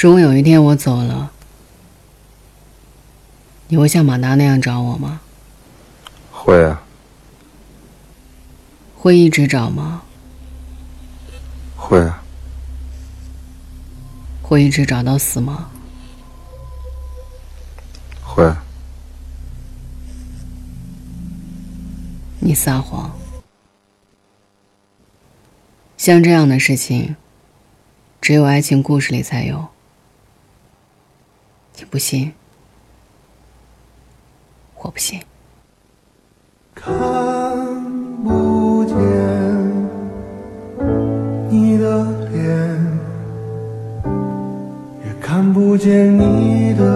如果有一天我走了，你会像马达那样找我吗？会啊。会一直找吗？会啊。会一直找到死吗？会。你撒谎。像这样的事情，只有爱情故事里才有。你不信我不信。看不见你的脸也看不见你的